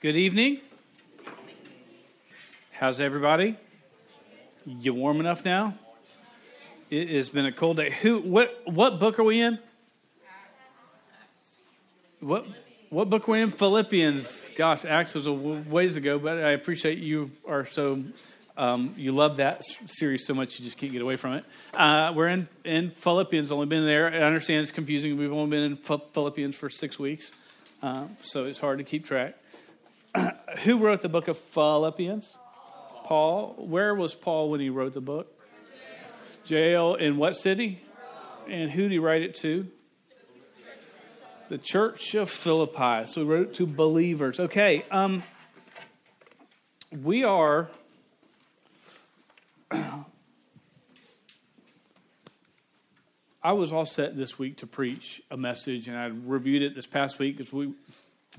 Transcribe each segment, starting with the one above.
Good evening. How's everybody? You warm enough now? It has been a cold day. Who? What? What book are we in? What? What book are we in? Philippians. Gosh, Acts was a ways ago, but I appreciate you are so. Um, you love that series so much you just can't get away from it. Uh, we're in in Philippians. Only been there. I understand it's confusing. We've only been in Philippians for six weeks, uh, so it's hard to keep track. Who wrote the book of Philippians? Paul. Where was Paul when he wrote the book? Jail in what city? And who did he write it to? The church of Philippi. So he wrote it to believers. Okay. Um, we are. I was all set this week to preach a message, and I reviewed it this past week because we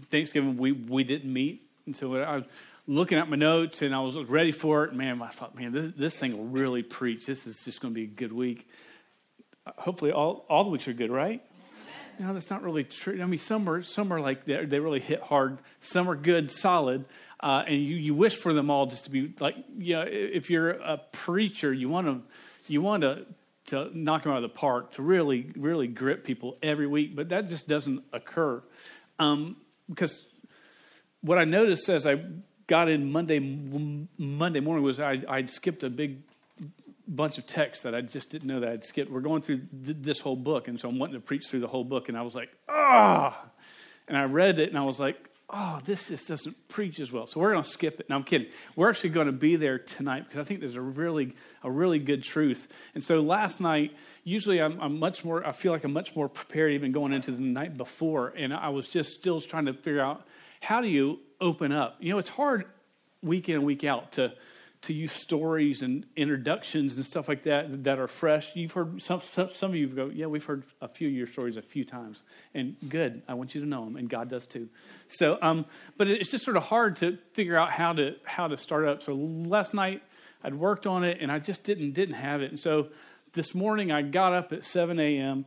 Thanksgiving we we didn't meet, and so I was looking at my notes and I was ready for it. Man, I thought, man, this, this thing will really preach. This is just going to be a good week. Hopefully, all all the weeks are good, right? No, that's not really true. I mean, some are some are like they really hit hard. Some are good, solid, uh, and you, you wish for them all just to be like you know, if you're a preacher, you want to you want to to knock them out of the park to really really grip people every week, but that just doesn't occur. Um, because what I noticed as I got in Monday Monday morning was I, I'd skipped a big bunch of texts that I just didn't know that I'd skipped. We're going through th- this whole book, and so I'm wanting to preach through the whole book, and I was like, ah, and I read it, and I was like, oh, this just doesn't preach as well. So we're going to skip it. No, I'm kidding. We're actually going to be there tonight because I think there's a really, a really good truth. And so last night, usually I'm, I'm, much more, I feel like I'm much more prepared even going into the night before. And I was just still trying to figure out how do you open up? You know, it's hard week in and week out to, to use stories and introductions and stuff like that that are fresh. You've heard some, some, some of you go, yeah, we've heard a few of your stories a few times, and good. I want you to know them, and God does too. So, um, but it's just sort of hard to figure out how to how to start up. So last night I'd worked on it, and I just didn't didn't have it, and so this morning I got up at 7 a.m.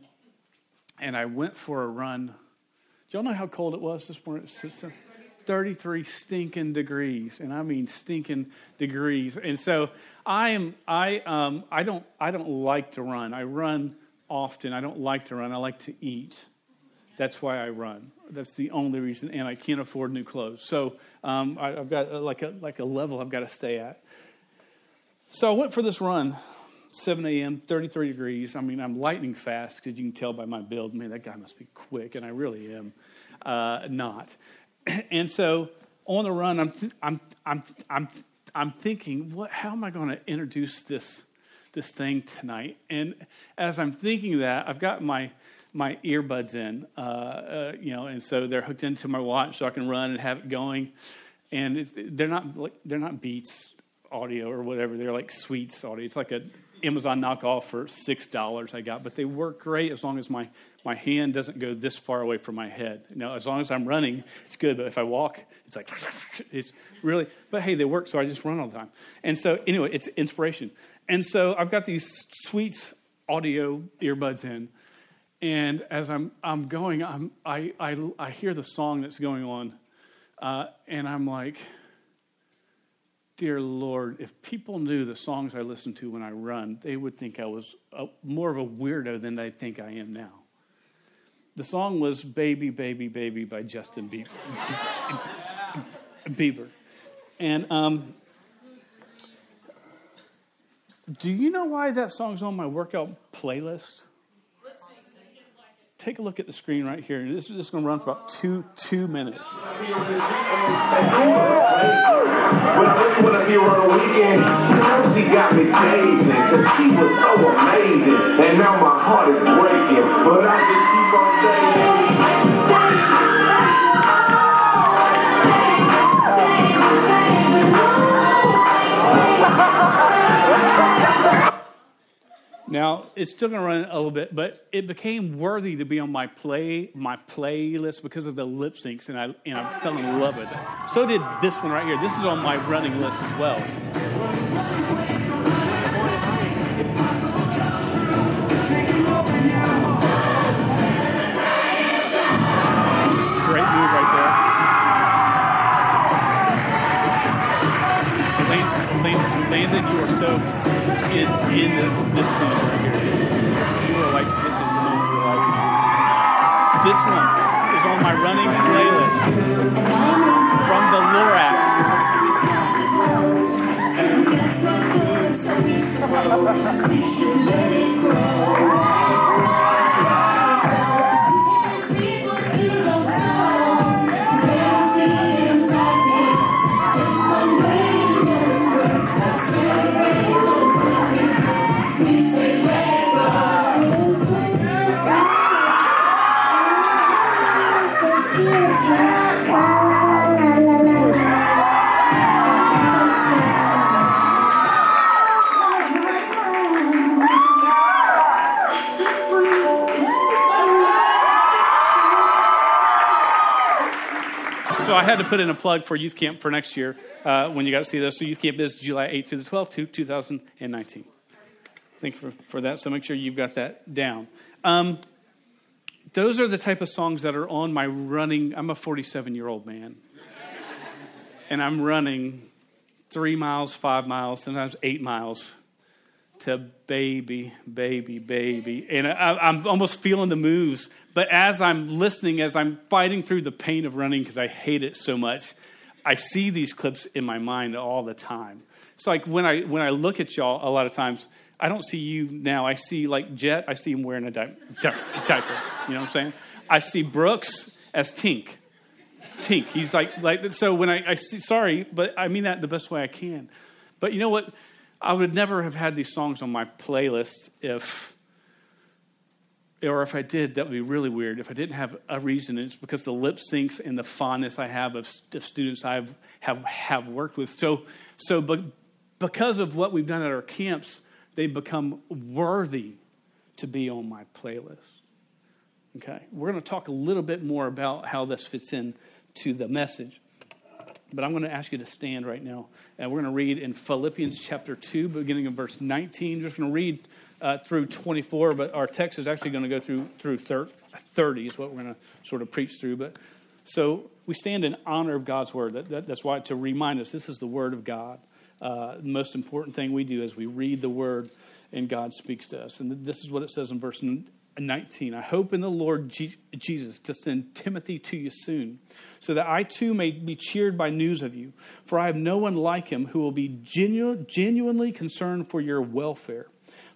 and I went for a run. Do y'all know how cold it was this morning? 33 stinking degrees, and I mean stinking degrees. And so I am I um I don't I don't like to run. I run often. I don't like to run. I like to eat. That's why I run. That's the only reason, and I can't afford new clothes. So um, I, have got like a like a level I've got to stay at. So I went for this run 7 a.m., 33 degrees. I mean, I'm lightning fast because you can tell by my build. Man, that guy must be quick, and I really am uh, not. And so on the run, I'm, th- I'm, I'm, I'm, I'm thinking, what, how am I going to introduce this, this thing tonight? And as I'm thinking that, I've got my, my earbuds in, uh, uh, you know, and so they're hooked into my watch so I can run and have it going. And they're not like, they're not Beats audio or whatever. They're like Sweets audio. It's like a Amazon knockoff for six dollars I got, but they work great as long as my my hand doesn't go this far away from my head. Now, as long as I'm running, it's good. But if I walk, it's like it's really. But hey, they work, so I just run all the time. And so anyway, it's inspiration. And so I've got these Sweets audio earbuds in, and as I'm I'm going, I'm I I, I hear the song that's going on, uh, and I'm like dear Lord, if people knew the songs I listen to when I run, they would think I was a, more of a weirdo than they think I am now. The song was Baby, Baby, Baby by Justin Bieber. Bieber. And um, do you know why that song's on my workout playlist? take a look at the screen right here. This is just going to run for about two two minutes. But the weekend, she got me because she was so amazing, and now my heart is breaking. But I Now it's still going to run a little bit, but it became worthy to be on my play my playlist because of the lip syncs, and I and I fell in love with it. So did this one right here. This is on my running list as well. Landon, you are so in, in the, this song right here. You are like, this is the moment of your life. This one is on my running playlist from the Lorax. had to put in a plug for youth camp for next year uh, when you got to see this. So youth camp is July 8th through the 12th, 2019. Thank you for, for that. So make sure you've got that down. Um, those are the type of songs that are on my running. I'm a 47 year old man, and I'm running three miles, five miles, sometimes eight miles to baby, baby, baby. And I, am almost feeling the moves. But as I'm listening, as I'm fighting through the pain of running because I hate it so much, I see these clips in my mind all the time. So like when I when I look at y'all, a lot of times I don't see you now. I see like Jet. I see him wearing a di- di- diaper. You know what I'm saying? I see Brooks as Tink. Tink. He's like like so. When I, I see, sorry, but I mean that the best way I can. But you know what? I would never have had these songs on my playlist if, or if I did, that would be really weird. If I didn't have a reason, it's because the lip syncs and the fondness I have of, of students I have have worked with. So, so, but because of what we've done at our camps, they become worthy to be on my playlist. Okay, we're going to talk a little bit more about how this fits in to the message. But I'm going to ask you to stand right now. And we're going to read in Philippians chapter 2, beginning in verse 19. We're just going to read uh, through 24, but our text is actually going to go through, through 30, is what we're going to sort of preach through. But So we stand in honor of God's word. That, that, that's why, to remind us, this is the word of God. Uh, the most important thing we do is we read the word and God speaks to us. And this is what it says in verse 19 I hope in the Lord Jesus to send Timothy to you soon, so that I too may be cheered by news of you. For I have no one like him who will be genu- genuinely concerned for your welfare.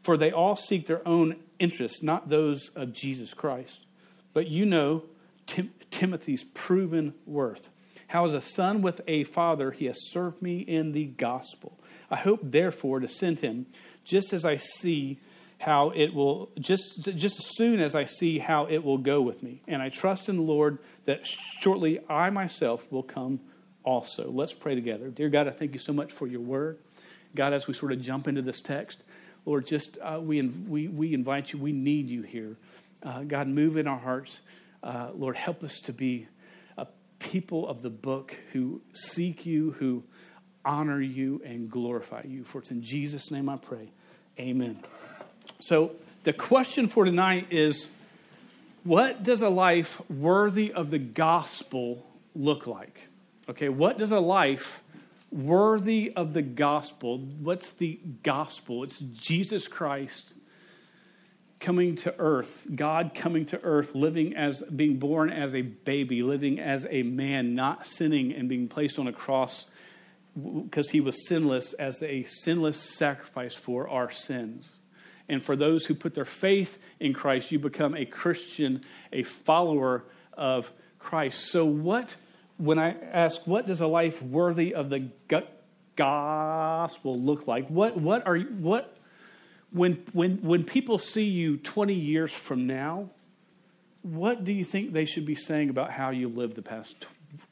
For they all seek their own interests, not those of Jesus Christ. But you know Tim- Timothy's proven worth. How, as a son with a father, he has served me in the gospel. I hope, therefore, to send him, just as I see how it will just just as soon as I see how it will go with me. And I trust in the Lord that shortly I myself will come also. Let's pray together. Dear God, I thank you so much for your word. God, as we sort of jump into this text, Lord, just uh, we, we, we invite you, we need you here. Uh, God, move in our hearts. Uh, Lord, help us to be a people of the book who seek you, who honor you, and glorify you. For it's in Jesus' name I pray. Amen. So, the question for tonight is what does a life worthy of the gospel look like? Okay, what does a life worthy of the gospel? What's the gospel? It's Jesus Christ coming to earth, God coming to earth, living as being born as a baby, living as a man, not sinning and being placed on a cross because he was sinless as a sinless sacrifice for our sins. And for those who put their faith in Christ, you become a Christian, a follower of Christ. So, what, when I ask, what does a life worthy of the gospel look like? What, what are you, what, when, when, when people see you 20 years from now, what do you think they should be saying about how you lived the past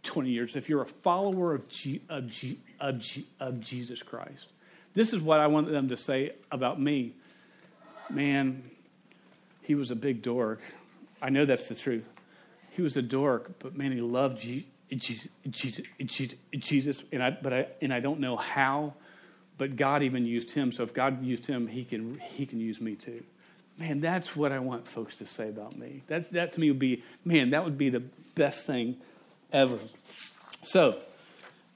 20 years if you're a follower of, G, of, G, of, G, of Jesus Christ? This is what I want them to say about me man, he was a big dork. I know that's the truth. He was a dork, but man, he loved Jesus, Jesus, and I, but I, and I don't know how, but God even used him. So if God used him, he can, he can use me too. Man, that's what I want folks to say about me. That's, that to me would be, man, that would be the best thing ever. So,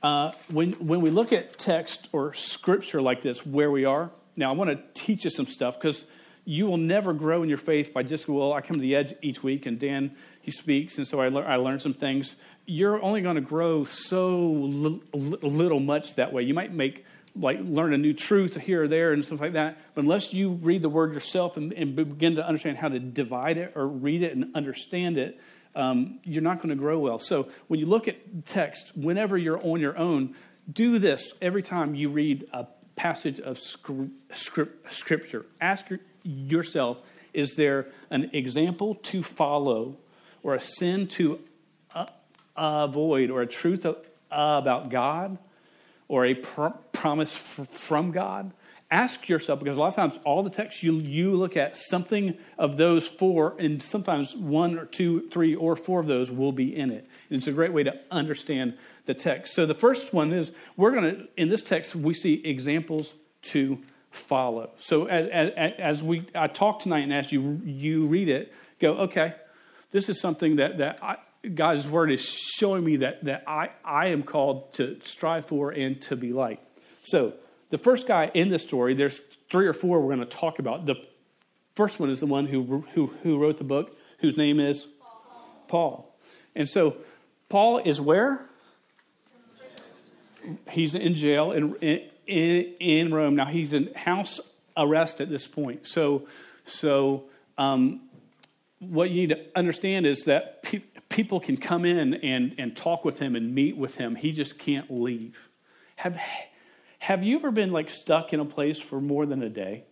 uh, when, when we look at text or scripture like this, where we are, now I want to teach you some stuff because you will never grow in your faith by just, well, I come to the edge each week and Dan, he speaks, and so I, le- I learn some things. You're only going to grow so li- little much that way. You might make like learn a new truth here or there and stuff like that. But unless you read the word yourself and, and begin to understand how to divide it or read it and understand it, um, you're not going to grow well. So when you look at text, whenever you're on your own, do this every time you read a passage of script, scripture. Ask yourself, is there an example to follow or a sin to uh, avoid or a truth about God? or a pr- promise from God? Ask yourself, because a lot of times all the texts you, you look at, something of those four, and sometimes one or two, three, or four of those will be in it. And it's a great way to understand the text. So the first one is we're going to, in this text, we see examples to follow. So as, as, we I talk tonight and as you you read it, go, okay, this is something that, that I, God's word is showing me that, that I, I am called to strive for and to be like. So, the first guy in this story, there's three or four we're going to talk about. The first one is the one who, who, who wrote the book, whose name is Paul. Paul. And so, Paul is where? He's in jail in, in, in Rome. Now, he's in house arrest at this point. So, so um, what you need to understand is that pe- people can come in and, and talk with him and meet with him. He just can't leave. Have, have you ever been like stuck in a place for more than a day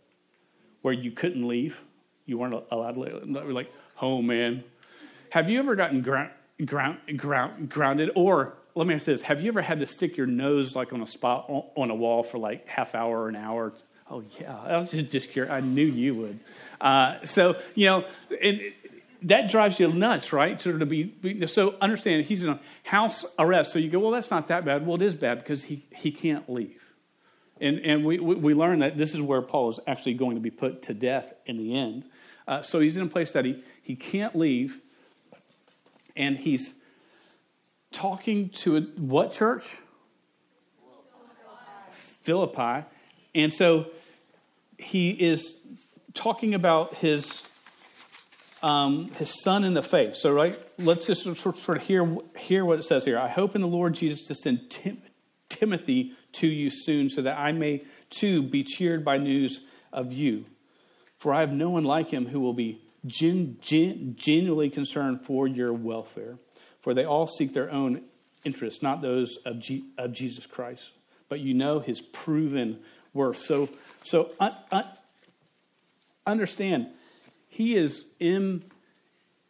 where you couldn't leave? You weren't allowed to leave? Like, oh man. Have you ever gotten ground, ground, ground, grounded? Or let me ask this Have you ever had to stick your nose like on a spot on a wall for like half hour or an hour? Oh, yeah. I was just curious. I knew you would. Uh, so, you know, and that drives you nuts, right? Of to be, so understand he's in a house arrest. So you go, well, that's not that bad. Well, it is bad because he, he can't leave. And, and we, we learn that this is where Paul is actually going to be put to death in the end. Uh, so he's in a place that he, he can't leave. And he's talking to a, what church? Philippi. Philippi. And so he is talking about his um, his son in the faith. So, right, let's just sort of hear, hear what it says here. I hope in the Lord Jesus to send Tim- Timothy to you soon so that I may too be cheered by news of you. For I have no one like him who will be gen- gen- genuinely concerned for your welfare. For they all seek their own interests, not those of, G- of Jesus Christ. But you know his proven worth. So, so un- un- understand he is in,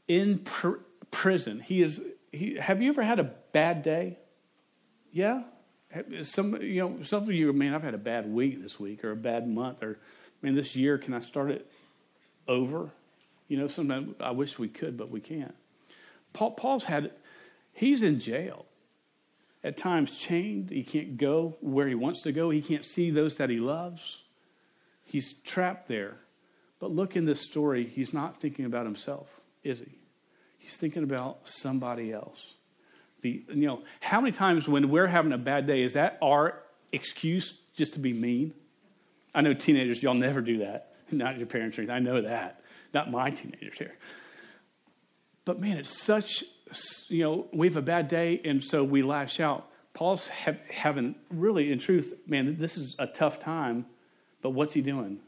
in pr- prison. He is, he, have you ever had a bad day? Yeah? Some, you know, some of you, man, I've had a bad week this week or a bad month or, man, this year, can I start it over? You know, sometimes I wish we could, but we can't. Paul, Paul's had, he's in jail. At times chained. He can't go where he wants to go. He can't see those that he loves. He's trapped there. But look in this story, he's not thinking about himself, is he? He's thinking about somebody else. The, you know, how many times when we're having a bad day, is that our excuse just to be mean? I know teenagers, y'all never do that. Not your parents or anything. I know that. Not my teenagers here. But man, it's such, you know, we have a bad day and so we lash out. Paul's having really, in truth, man, this is a tough time, but what's he doing?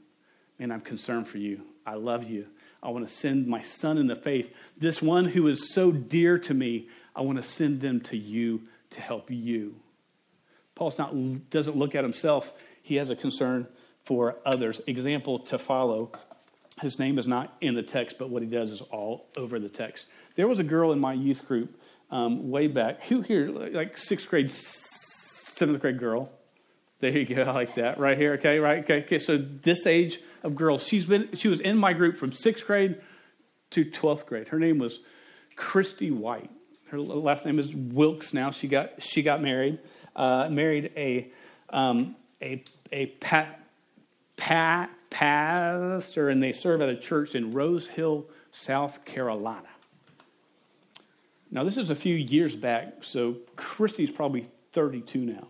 and I'm concerned for you. I love you. I want to send my son in the faith, this one who is so dear to me. I want to send them to you to help you. Paul's not doesn't look at himself. He has a concern for others. Example to follow. His name is not in the text, but what he does is all over the text. There was a girl in my youth group um, way back. Who here, like sixth grade, seventh grade girl? There you go, I like that right here. Okay, right. Okay, okay. So this age of girls. She's been she was in my group from sixth grade to twelfth grade. Her name was Christy White. Her last name is Wilkes. Now she got she got married, uh, married a um, a a pat, pat, pastor, and they serve at a church in Rose Hill, South Carolina. Now this is a few years back, so Christy's probably 32 now.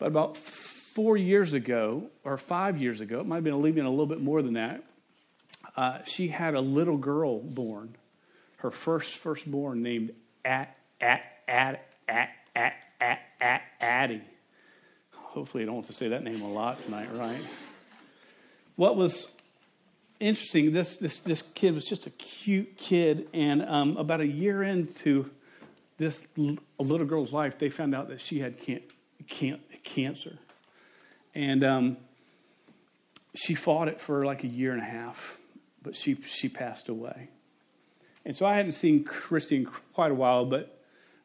But about four years ago, or five years ago, it might have been a little bit more than that, uh, she had a little girl born, her first firstborn named At, At, At, At, At, At, At, Addie. Hopefully, I don't want to say that name a lot tonight, right? What was interesting, this, this, this kid was just a cute kid, and um, about a year into this little girl's life, they found out that she had can, can, cancer. And um, she fought it for like a year and a half, but she, she passed away. And so I hadn't seen Christy in quite a while, but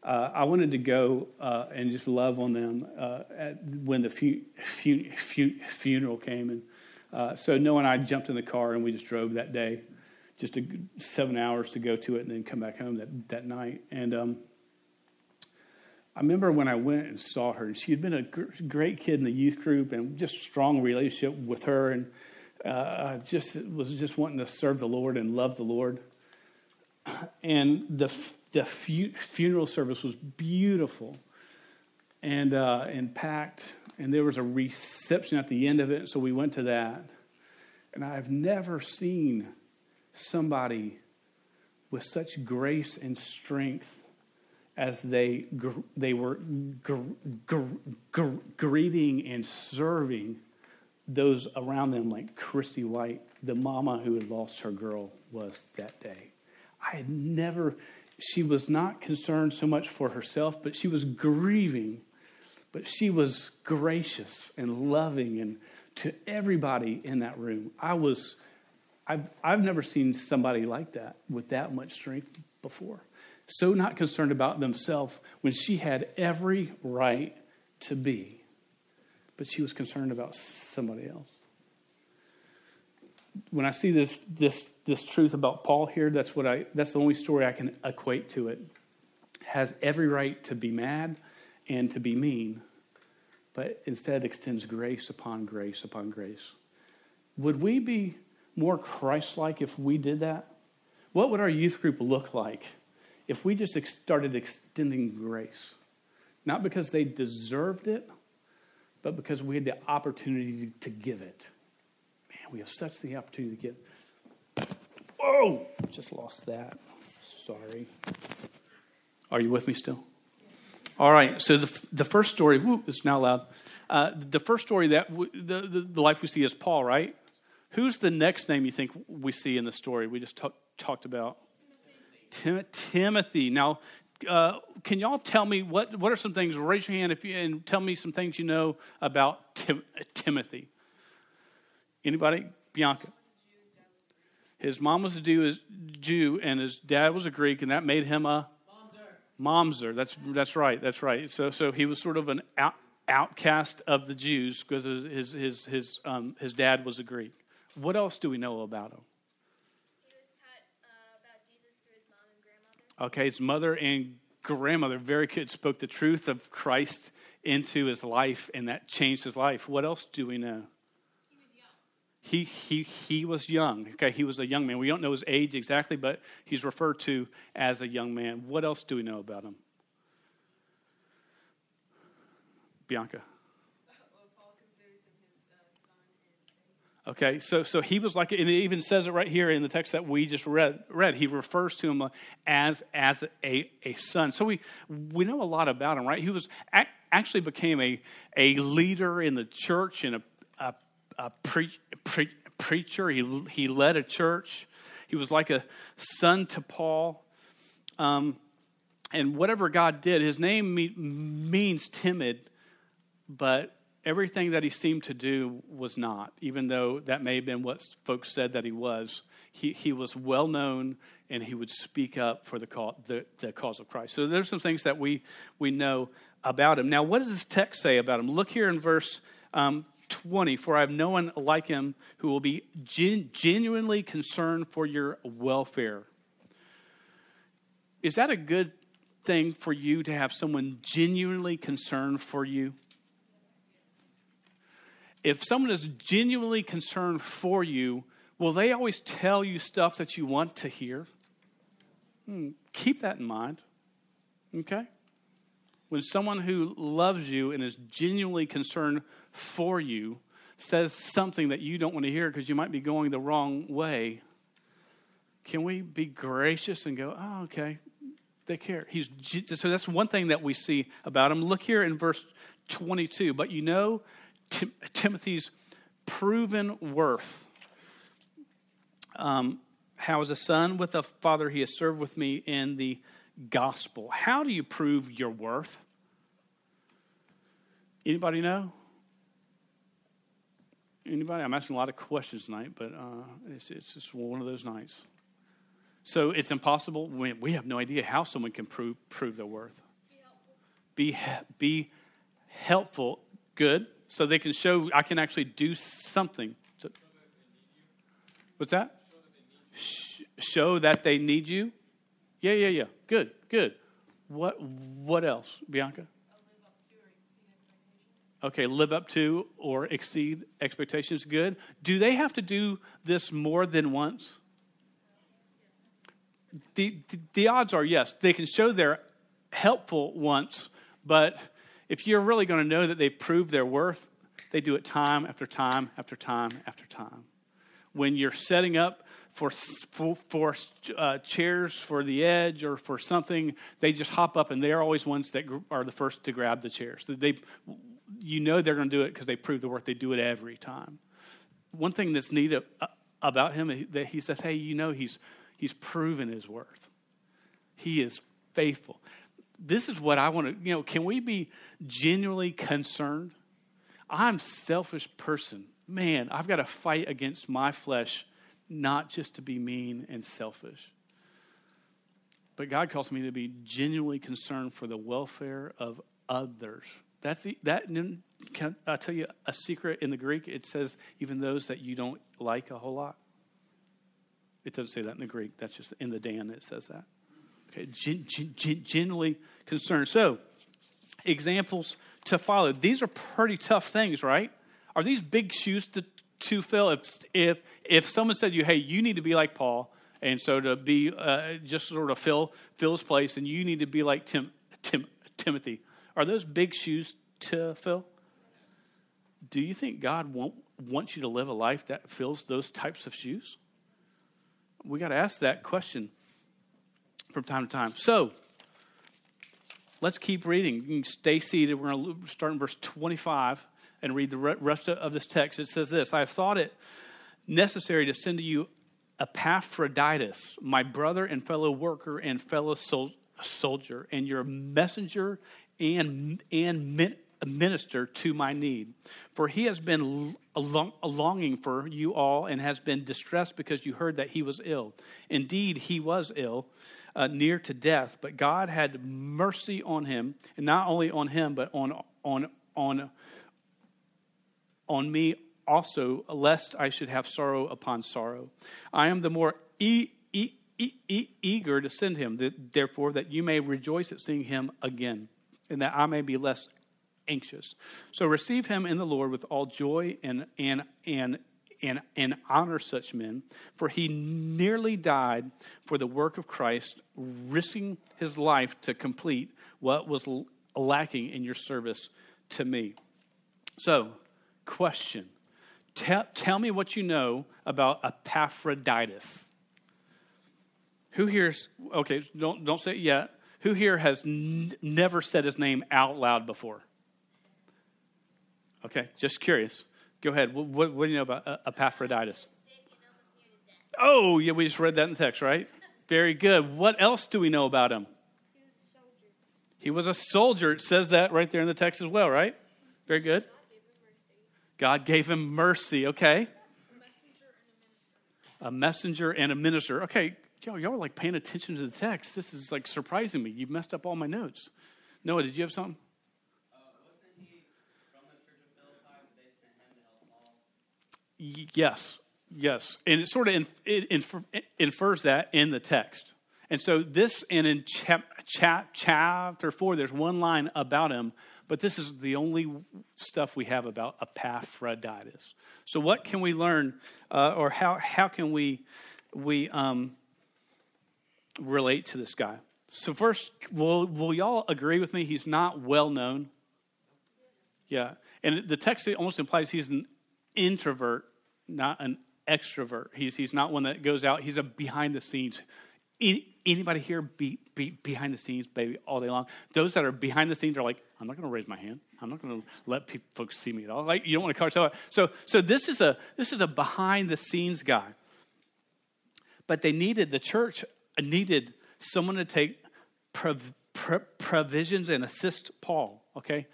uh, I wanted to go uh, and just love on them uh, at, when the fu- fu- fu- funeral came. And uh, so Noah and I jumped in the car and we just drove that day, just a, seven hours to go to it and then come back home that, that night. And um, I remember when I went and saw her, she had been a great kid in the youth group and just strong relationship with her, and uh, just was just wanting to serve the Lord and love the Lord. And the the fu- funeral service was beautiful and uh, and packed, and there was a reception at the end of it, so we went to that. And I've never seen somebody with such grace and strength as they, they were greeting and serving those around them, like Christy White, the mama who had lost her girl, was that day. I had never, she was not concerned so much for herself, but she was grieving. But she was gracious and loving and to everybody in that room. I was, I've, I've never seen somebody like that with that much strength before so not concerned about themselves when she had every right to be, but she was concerned about somebody else. When I see this, this, this truth about Paul here, that's, what I, that's the only story I can equate to it. Has every right to be mad and to be mean, but instead extends grace upon grace upon grace. Would we be more Christ like if we did that? What would our youth group look like? If we just started extending grace, not because they deserved it, but because we had the opportunity to give it. Man, we have such the opportunity to give. Whoa! Just lost that. Sorry. Are you with me still? All right. So the the first story. Whoop, it's now loud. Uh, the first story that w- the, the, the life we see is Paul, right? Who's the next name you think we see in the story we just t- talked about? Tim- Timothy. Now, uh, can y'all tell me what, what are some things? Raise your hand if you, and tell me some things you know about Tim- Timothy. Anybody? Bianca. His mom was a Jew, Jew, and his dad was a Greek, and that made him a Momser. That's that's right. That's right. So so he was sort of an out, outcast of the Jews because his his his um, his dad was a Greek. What else do we know about him? Okay, his mother and grandmother, very good, spoke the truth of Christ into his life, and that changed his life. What else do we know? He, he, he was young. Okay, he was a young man. We don't know his age exactly, but he's referred to as a young man. What else do we know about him? Bianca. Okay, so so he was like, and it even says it right here in the text that we just read. Read he refers to him as as a, a son. So we we know a lot about him, right? He was actually became a a leader in the church and a a, a pre, pre, preacher. He he led a church. He was like a son to Paul. Um, and whatever God did, his name me, means timid, but everything that he seemed to do was not, even though that may have been what folks said that he was. He, he was well known and he would speak up for the cause, the, the cause of Christ. So there's some things that we, we know about him. Now, what does this text say about him? Look here in verse um, 20. For I have no one like him who will be gen- genuinely concerned for your welfare. Is that a good thing for you to have someone genuinely concerned for you? If someone is genuinely concerned for you, will they always tell you stuff that you want to hear? Hmm, keep that in mind. Okay? When someone who loves you and is genuinely concerned for you says something that you don't want to hear because you might be going the wrong way, can we be gracious and go, oh, okay, they care. He's so that's one thing that we see about him. Look here in verse 22. But you know Tim- Timothy's proven worth. Um, a son with a father he has served with me in the gospel. How do you prove your worth? Anybody know? Anybody? I'm asking a lot of questions tonight, but uh, it's, it's just one of those nights. So it's impossible. We, we have no idea how someone can prove, prove their worth. Be, be helpful. Good. So they can show I can actually do something. So, what's that? Show that they need you. Yeah, yeah, yeah. Good, good. What what else, Bianca? Okay, live up to or exceed expectations. Good. Do they have to do this more than once? the, the, odds are yes, they can show they're helpful once, but if you're really going to know that they've proved their worth, they do it time after time after time after time. When you're setting up for, for, for uh, chairs for the edge or for something, they just hop up and they're always ones that are the first to grab the chairs. They, you know they're going to do it because they prove the worth. They do it every time. One thing that's neat about him that he says, hey, you know he's He's proven his worth. He is faithful. This is what I want to, you know, can we be genuinely concerned? I'm selfish person. Man, I've got to fight against my flesh not just to be mean and selfish. But God calls me to be genuinely concerned for the welfare of others. That's the, that. Can I tell you a secret in the Greek? It says even those that you don't like a whole lot. It doesn't say that in the Greek. That's just in the Dan it says that. Okay, gen, gen, generally concerned. So, examples to follow. These are pretty tough things, right? Are these big shoes to, to fill? If, if, if someone said to you, hey, you need to be like Paul, and so to be uh, just sort of fill, fill his place, and you need to be like Tim, Tim, Timothy, are those big shoes to fill? Do you think God won't, wants you to live a life that fills those types of shoes? we got to ask that question from time to time. So, let's keep reading. Stay seated. We're going to start in verse 25 and read the rest of this text. It says this I have thought it necessary to send to you Epaphroditus, my brother and fellow worker and fellow sol- soldier, and your messenger and, and minister to my need. For he has been long, longing for you all and has been distressed because you heard that he was ill. Indeed, he was ill, uh, near to death, but God had mercy on him, and not only on him, but on, on, on, on me also, lest I should have sorrow upon sorrow. I am the more e- e- e- eager to send him, therefore, that you may rejoice at seeing him again, and that I may be less anxious. So receive him in the Lord with all joy and, and, and, and, and honor such men, for he nearly died for the work of Christ, risking his life to complete what was lacking in your service to me. So, question tell, tell me what you know about Epaphroditus. Who here's, okay, don't, don't say it yet. Who here has n- never said his name out loud before? Okay, just curious. Go ahead. What, what, what do you know about uh, Epaphroditus? Oh, yeah, we just read that in the text, right? Very good. What else do we know about him? He was a soldier. It says that right there in the text as well, right? Very good. God gave him mercy. Okay. A messenger and a minister. Okay, y'all, y'all are like paying attention to the text. This is like surprising me. You've messed up all my notes. Noah, did you have something? Yes, yes. And it sort of it inf- infers that in the text. And so this, and in chap, chap, chapter 4, there's one line about him, but this is the only stuff we have about Epaphroditus. So what can we learn, uh, or how, how can we, we um, relate to this guy? So first, will will y'all agree with me? He's not well known. Yeah, and the text almost implies he's an introvert, not an extrovert. He's he's not one that goes out. He's a behind the scenes. Anybody here be, be behind the scenes, baby, all day long? Those that are behind the scenes are like, I'm not going to raise my hand. I'm not going to let people, folks see me at all. Like you don't want to yourself out. So so this is a this is a behind the scenes guy. But they needed the church needed someone to take prov- provisions and assist Paul, okay?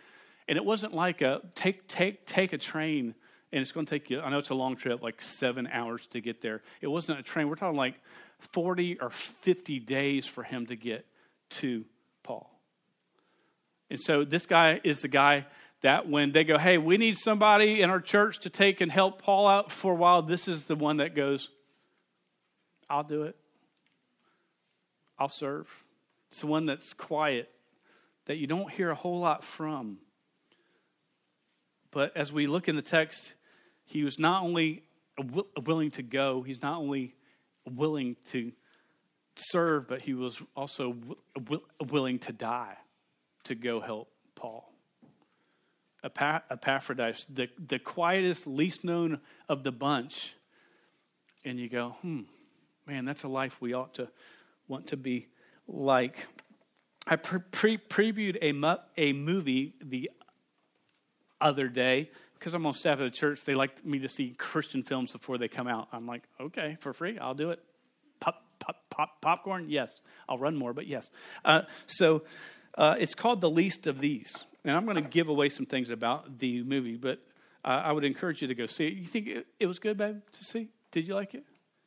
And it wasn't like a take, take, take a train and it's going to take you, I know it's a long trip, like seven hours to get there. It wasn't a train. We're talking like 40 or 50 days for him to get to Paul. And so this guy is the guy that when they go, hey, we need somebody in our church to take and help Paul out for a while, this is the one that goes, I'll do it. I'll serve. It's the one that's quiet, that you don't hear a whole lot from. But as we look in the text, he was not only willing to go, he's not only willing to serve, but he was also willing to die to go help Paul. Epaphroditus, the, the quietest, least known of the bunch. And you go, hmm, man, that's a life we ought to want to be like. I pre- previewed a, a movie the other day because I'm on staff at a church. They like me to see Christian films before they come out. I'm like, okay, for free, I'll do it. Pop, pop, pop, popcorn, yes. I'll run more, but yes. Uh, so uh, it's called The Least of These, and I'm going to give away some things about the movie, but uh, I would encourage you to go see it. You think it, it was good, babe, to see? Did you like it?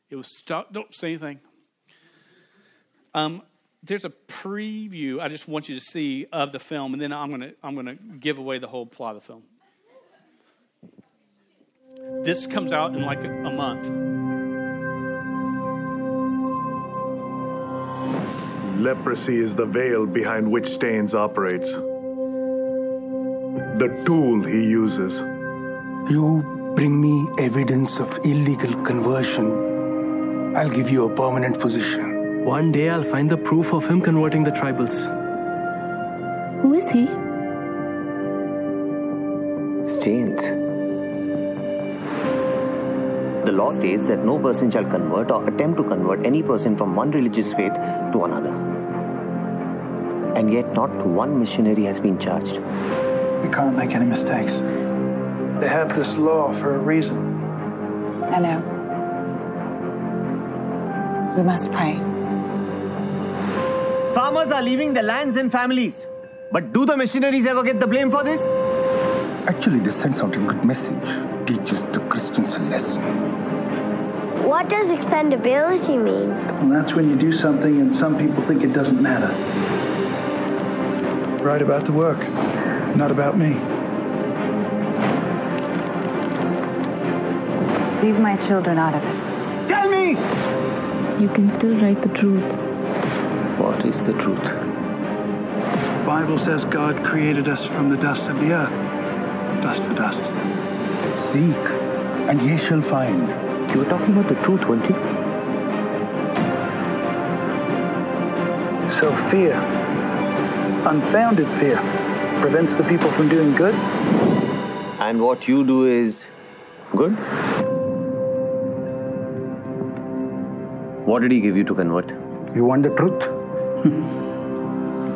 It was. Stop, don't say anything. Um, there's a preview I just want you to see of the film, and then I'm going to I'm going to give away the whole plot of the film. This comes out in like a, a month. Leprosy is the veil behind which Staines operates. The tool he uses. You bring me evidence of illegal conversion. I'll give you a permanent position. One day I'll find the proof of him converting the tribals. Who is he? Staines. The law states that no person shall convert or attempt to convert any person from one religious faith to another. And yet, not one missionary has been charged. We can't make any mistakes. They have this law for a reason. I know. We must pray. Farmers are leaving their lands and families. But do the missionaries ever get the blame for this? Actually, this sends out a good message. Teaches the Christians a lesson. What does expendability mean? And that's when you do something and some people think it doesn't matter. Write about the work, not about me. Leave my children out of it. Tell me! You can still write the truth. What is the truth? The Bible says God created us from the dust of the earth. Dust for dust. Seek, and ye shall find. You were talking about the truth, weren't you? So fear, unfounded fear, prevents the people from doing good. And what you do is good? What did he give you to convert? You want the truth?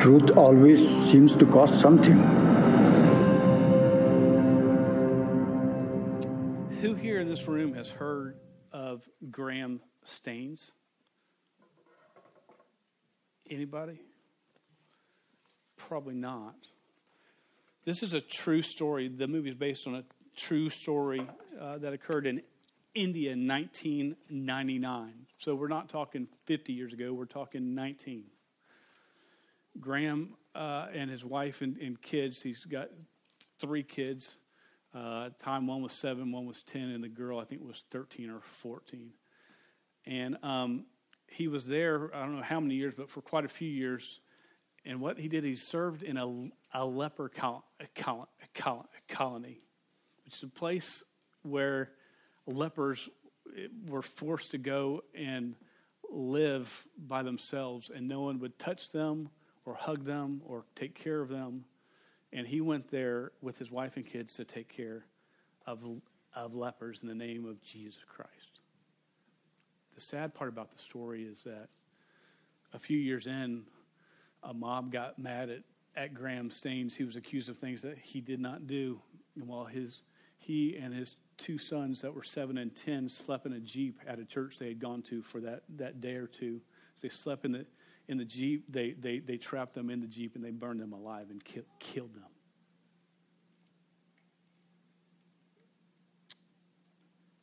Truth always seems to cost something. Who here in this room has heard of Graham Staines? Anybody? Probably not. This is a true story. The movie is based on a true story uh, that occurred in India in 1999. So we're not talking 50 years ago, we're talking 19. Graham uh, and his wife and, and, kids, he's got three kids. Uh, time one was seven, one was 10, and the girl, I think, was 13 or 14. And um, he was there, I don't know how many years, but for quite a few years. And what he did, he served in a, a leper col- col- col- colony, which is a place where lepers were forced to go and live by themselves and no one would touch them or hug them or take care of them. And he went there with his wife and kids to take care of, of lepers in the name of Jesus Christ. The sad part about the story is that a few years in, a mob got mad at, at Graham Staines. He was accused of things that he did not do. And while his, he and his two sons that were seven and ten slept in a jeep at a church they had gone to for that, that day or two. So they slept in the in the jeep. They they they trapped them in the jeep and they burned them alive and ki- killed them.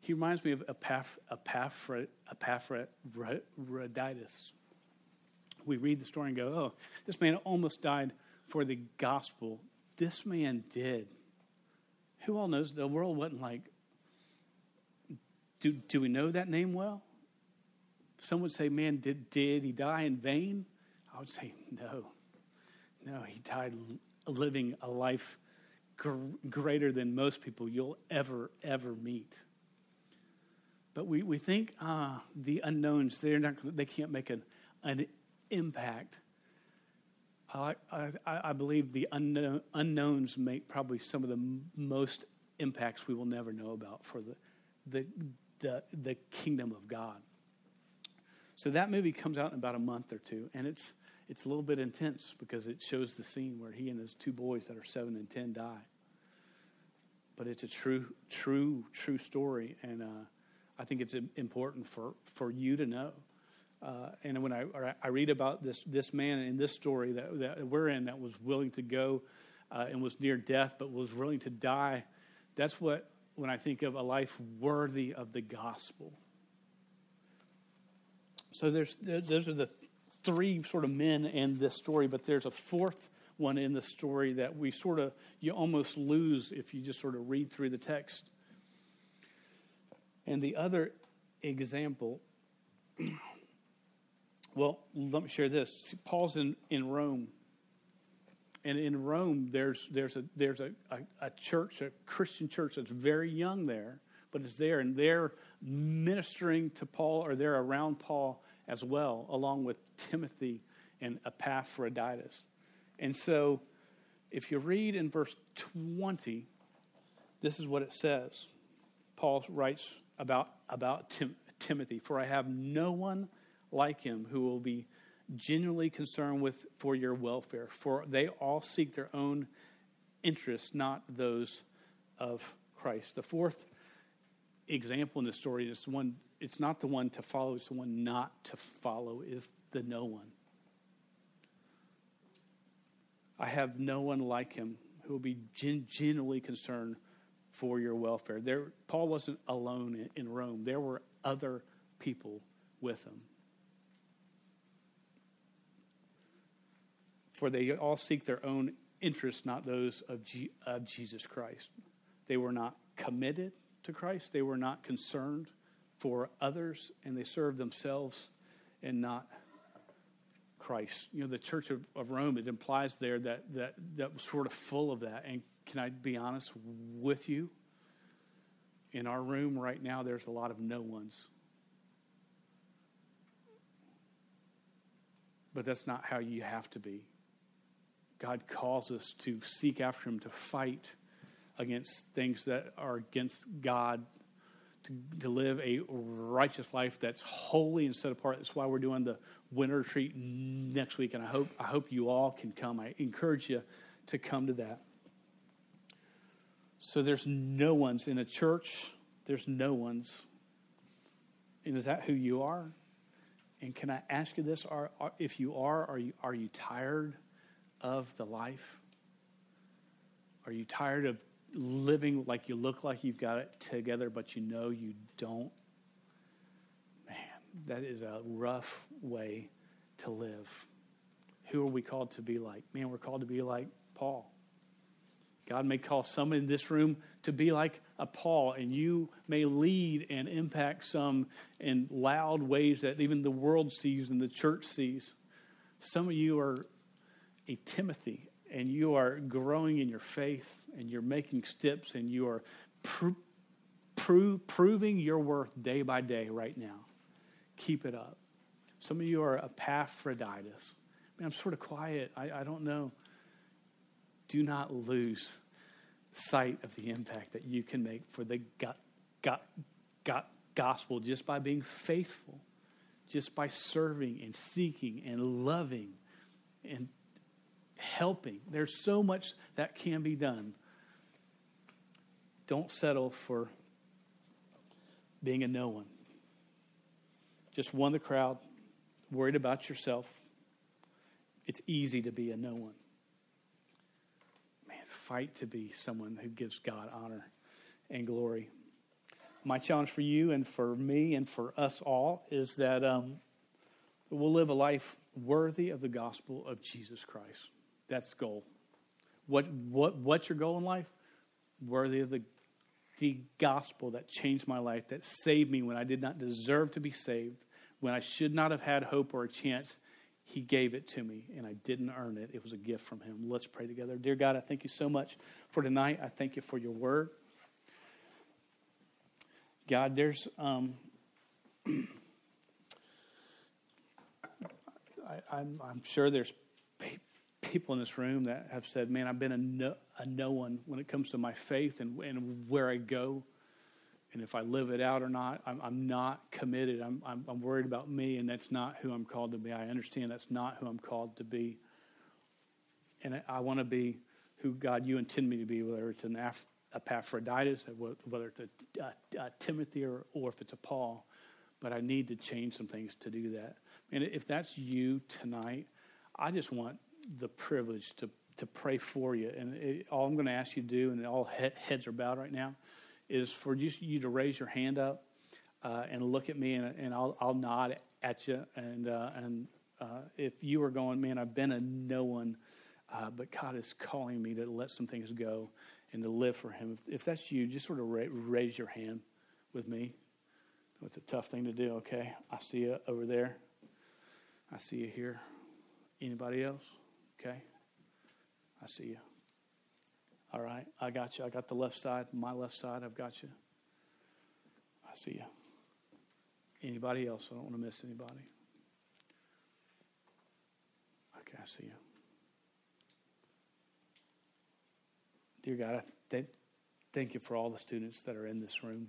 He reminds me of Epaph- Epaphra- Epaphroditus. We read the story and go, "Oh, this man almost died for the gospel. This man did." Who all knows the world wasn't like do, do we know that name well? Some would say, man, did, did he die in vain? I would say, no. No, he died living a life gr- greater than most people you'll ever, ever meet. But we, we think ah, the unknowns, they're not, they can't make an, an impact. I, I, I believe the unknown, unknowns make probably some of the m- most impacts we will never know about for the, the, the, the kingdom of God. So that movie comes out in about a month or two, and it's, it's a little bit intense because it shows the scene where he and his two boys that are seven and ten die. But it's a true, true, true story, and uh, I think it's important for, for you to know. Uh, and when I, I read about this, this man in this story that, that we're in that was willing to go uh, and was near death but was willing to die, that's what when I think of a life worthy of the gospel. So there's those are the three sort of men in this story, but there's a fourth one in the story that we sort of you almost lose if you just sort of read through the text. And the other example, well, let me share this. Paul's in, in Rome and in Rome, there's there's a there's a, a, a, church, a Christian church that's very young there, but it's there, and they're ministering to Paul, or they're around Paul as well, along with Timothy and Epaphroditus. And so, if you read in verse twenty, this is what it says. Paul writes about about Tim, Timothy, for I have no one like him who will be genuinely concerned with for your welfare, for they all seek their own interests, not those of Christ. The fourth example in the story is one it's not the one to follow, it's the one not to follow, is the no one. I have no one like him who will be gen- genuinely concerned for your welfare. There, Paul wasn't alone in, in Rome. There were other people with him. For they all seek their own interests, not those of, G- of Jesus Christ. They were not committed to Christ, they were not concerned for others, and they serve themselves and not Christ. You know, the Church of, of Rome, it implies there that, that that was sort of full of that. And can I be honest with you? In our room right now, there's a lot of no ones. But that's not how you have to be. God calls us to seek after Him, to fight against things that are against God, to, to live a righteous life that's holy and set apart. That's why we're doing the winter retreat next week, and I hope I hope you all can come. I encourage you to come to that. So there's no ones in a church. There's no ones. And is that who you are? And can I ask you this? Are, are if you are, are you are you tired? of the life? Are you tired of living like you look like you've got it together, but you know you don't? Man, that is a rough way to live. Who are we called to be like? Man, we're called to be like Paul. God may call someone in this room to be like a Paul, and you may lead and impact some in loud ways that even the world sees and the church sees. Some of you are a Timothy and you are growing in your faith and you're making steps and you are pro- pro- proving your worth day by day right now, keep it up. Some of you are Epaphroditus. I I'm sort of quiet. I, I don't know. Do not lose sight of the impact that you can make for the go- go- go- gospel just by being faithful, just by serving and seeking and loving and helping. There's so much that can be done. Don't settle for being a no one. Just one the crowd, worried about yourself. It's easy to be a no one. Man, fight to be someone who gives God honor and glory. My challenge for you and for me and for us all is that um, we'll live a life worthy of the gospel of Jesus Christ. That's goal. What, what, what's your goal in life? Worthy of the, the gospel that changed my life, that saved me when I did not deserve to be saved, when I should not have had hope or a chance. He gave it to me, and I didn't earn it. It was a gift from Him. Let's pray together. Dear God, I thank you so much for tonight. I thank you for your word. God, there's. Um, I, am I'm sure there's people in this room that have said, "Man, I've been a no, a no one when it comes to my faith and, and where I go, and if I live it out or not. I'm, I'm not committed. I'm, I'm, I'm worried about me, and that's not who I'm called to be. I understand that's not who I'm called to be, and I, I want to be who God you intend me to be, whether it's an Af- Epaphroditus, whether it's a, a, a Timothy or, or if it's a Paul. But I need to change some things to do that. And if that's you tonight, I just want the privilege to, to pray for you. And it, all I'm going to ask you to do, and all he- heads are bowed right now, is for just you to raise your hand up uh, and look at me, and, and I'll, I'll nod at you. And, uh, and uh, if you are going, man, I've been a no one, uh, but God is calling me to let some things go and to live for Him. If, if that's you, just sort of ra- raise your hand with me. It's a tough thing to do, okay? I see you over there. I see you here. Anybody else? Okay. I see you. All right. I got you. I got the left side, my left side. I've got you. I see you. Anybody else? I don't want to miss anybody. Okay, I see you. Dear God, I th- thank you for all the students that are in this room.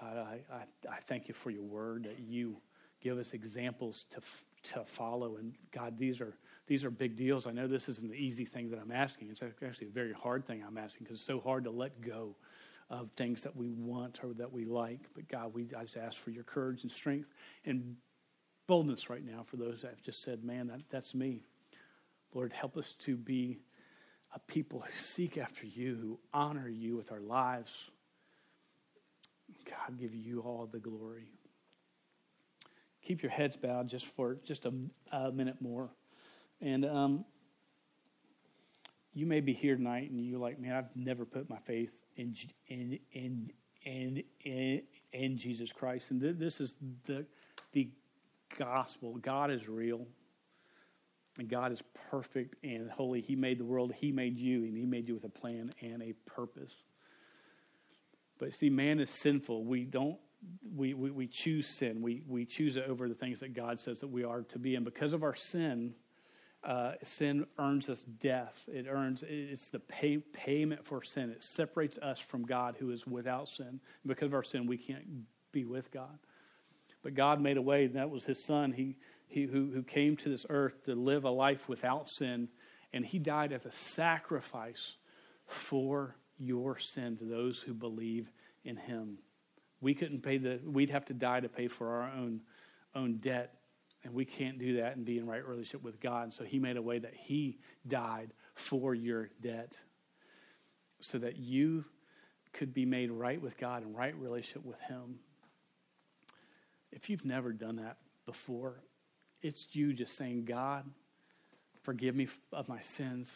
God, I, I, I thank you for your word that you give us examples to to follow. And God, these are these are big deals. I know this isn't the easy thing that I'm asking. It's actually a very hard thing I'm asking because it's so hard to let go of things that we want or that we like. But God, we I just ask for your courage and strength and boldness right now for those that have just said, "Man, that, that's me." Lord, help us to be a people who seek after you, who honor you with our lives. God, give you all the glory keep your heads bowed just for just a, a minute more. And um, you may be here tonight and you're like, man, I've never put my faith in in in in in, in Jesus Christ. And th- this is the the gospel. God is real. And God is perfect and holy. He made the world, He made you, and He made you with a plan and a purpose. But see, man is sinful. We don't we, we, we choose sin. We, we choose it over the things that God says that we are to be. And because of our sin, uh, sin earns us death. It earns, it's the pay, payment for sin. It separates us from God who is without sin. And because of our sin, we can't be with God. But God made a way, and that was His Son he, he, who, who came to this earth to live a life without sin. And He died as a sacrifice for your sin to those who believe in Him. We couldn't pay the, we'd have to die to pay for our own, own debt. And we can't do that and be in right relationship with God. And so he made a way that he died for your debt so that you could be made right with God and right relationship with him. If you've never done that before, it's you just saying, God, forgive me of my sins.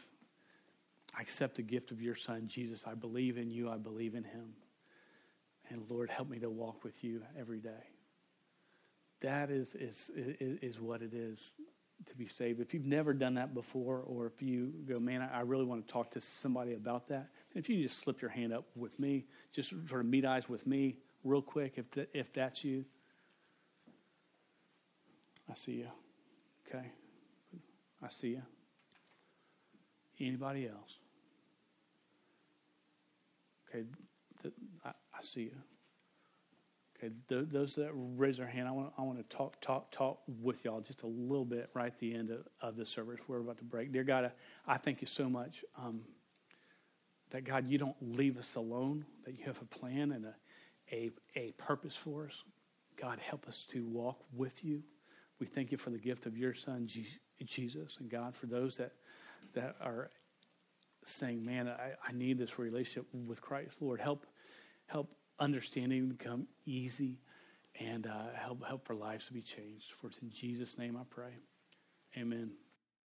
I accept the gift of your son, Jesus. I believe in you. I believe in him. And Lord, help me to walk with you every day. That is, is, is, is what it is to be saved. If you've never done that before, or if you go, man, I really want to talk to somebody about that, if you just slip your hand up with me, just sort of meet eyes with me real quick, if, the, if that's you. I see you. Okay. I see you. Anybody else? Okay. I, I see you. Okay. Th- those that raise their hand, I want, I want to talk, talk, talk with y'all just a little bit right at the end of, of the service. We're about to break. Dear God, I, I thank you so much um, that, God, you don't leave us alone, that you have a plan and a, a, a purpose for us. God, help us to walk with you. We thank you for the gift of your son, Je- Jesus. And God, for those that, that are saying, man, I, I need this relationship with Christ, Lord, help, help understanding become easy and uh, help, help for lives to be changed. For it's in Jesus' name I pray. Amen.